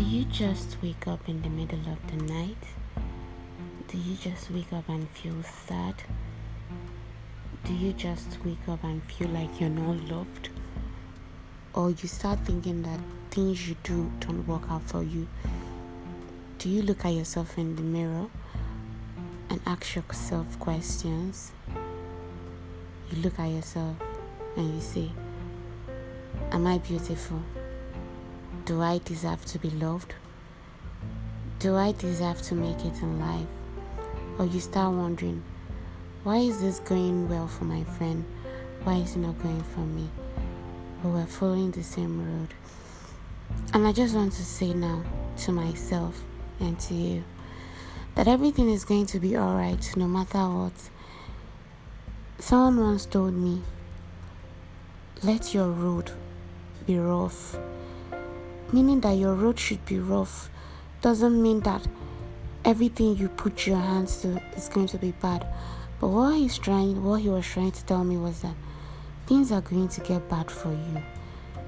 Do you just wake up in the middle of the night? Do you just wake up and feel sad? Do you just wake up and feel like you're not loved? Or you start thinking that things you do don't work out for you? Do you look at yourself in the mirror and ask yourself questions? You look at yourself and you say, Am I beautiful? Do I deserve to be loved? Do I deserve to make it in life? Or you start wondering, why is this going well for my friend? Why is it not going for me? We're following the same road. And I just want to say now to myself and to you that everything is going to be alright no matter what. Someone once told me, let your road be rough meaning that your road should be rough doesn't mean that everything you put your hands to is going to be bad. But what he's trying, what he was trying to tell me was that things are going to get bad for you.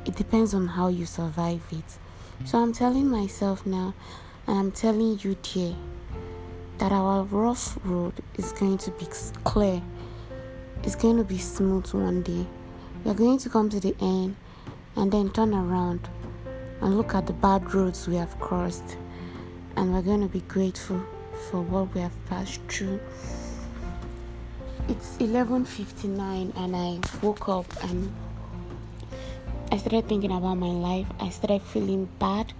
It depends on how you survive it. So I'm telling myself now, and I'm telling you, dear, that our rough road is going to be clear. It's going to be smooth one day. We're going to come to the end and then turn around and look at the bad roads we have crossed. And we're going to be grateful for what we have passed through. It's 11:59 and I woke up and I started thinking about my life. I started feeling bad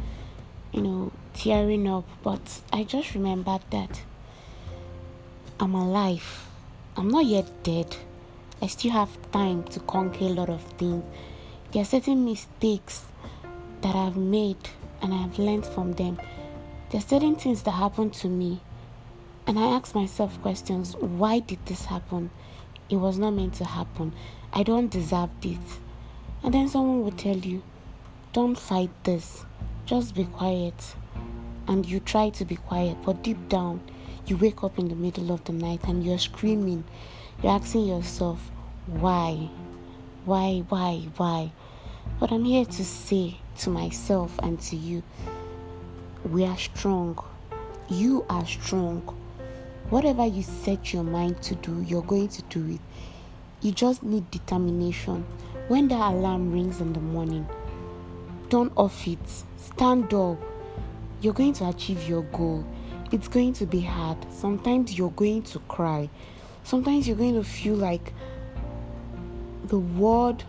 you know tearing up. But I just remembered that I'm alive. I'm not yet dead. I still have time to conquer a lot of things. There are certain mistakes that I've made and I've learned from them. There are certain things that happen to me, and I ask myself questions why did this happen? It was not meant to happen. I don't deserve this. And then someone will tell you, don't fight this, just be quiet. And you try to be quiet, but deep down, you wake up in the middle of the night and you're screaming. You're asking yourself, why? Why, why, why? But I'm here to say to myself and to you, we are strong. You are strong. Whatever you set your mind to do, you're going to do it. You just need determination. When the alarm rings in the morning, don't off it. Stand up. You're going to achieve your goal. It's going to be hard. Sometimes you're going to cry. Sometimes you're going to feel like the world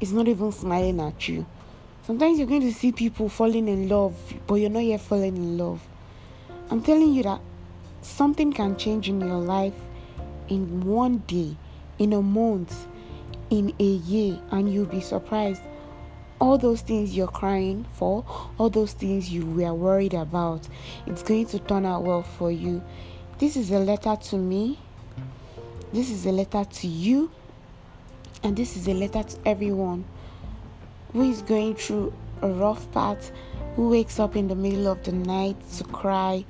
is not even smiling at you. Sometimes you're going to see people falling in love, but you're not yet falling in love. I'm telling you that something can change in your life in one day, in a month, in a year, and you'll be surprised. All those things you're crying for, all those things you were worried about, it's going to turn out well for you. This is a letter to me. This is a letter to you. And this is a letter to everyone who is going through a rough path, who wakes up in the middle of the night to cry.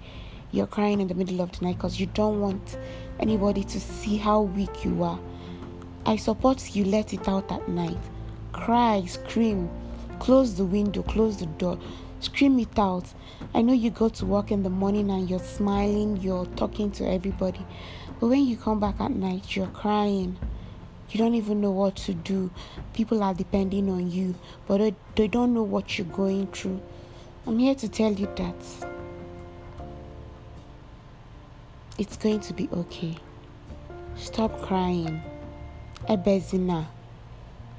You're crying in the middle of the night because you don't want anybody to see how weak you are. I support you let it out at night. Cry, scream, close the window, close the door, scream it out. I know you go to work in the morning and you're smiling, you're talking to everybody, but when you come back at night, you're crying you don't even know what to do. People are depending on you but they, don't know what you're going through. I'm here to tell you that it's going to be okay. Stop crying. Ebezina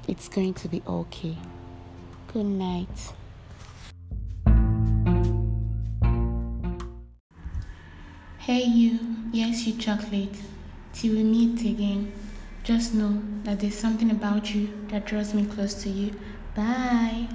it's going to be okay. Good night. Hey, you, yes, you chocolate. Till we meet again. Just know that there's something about you that draws me close to you. Bye.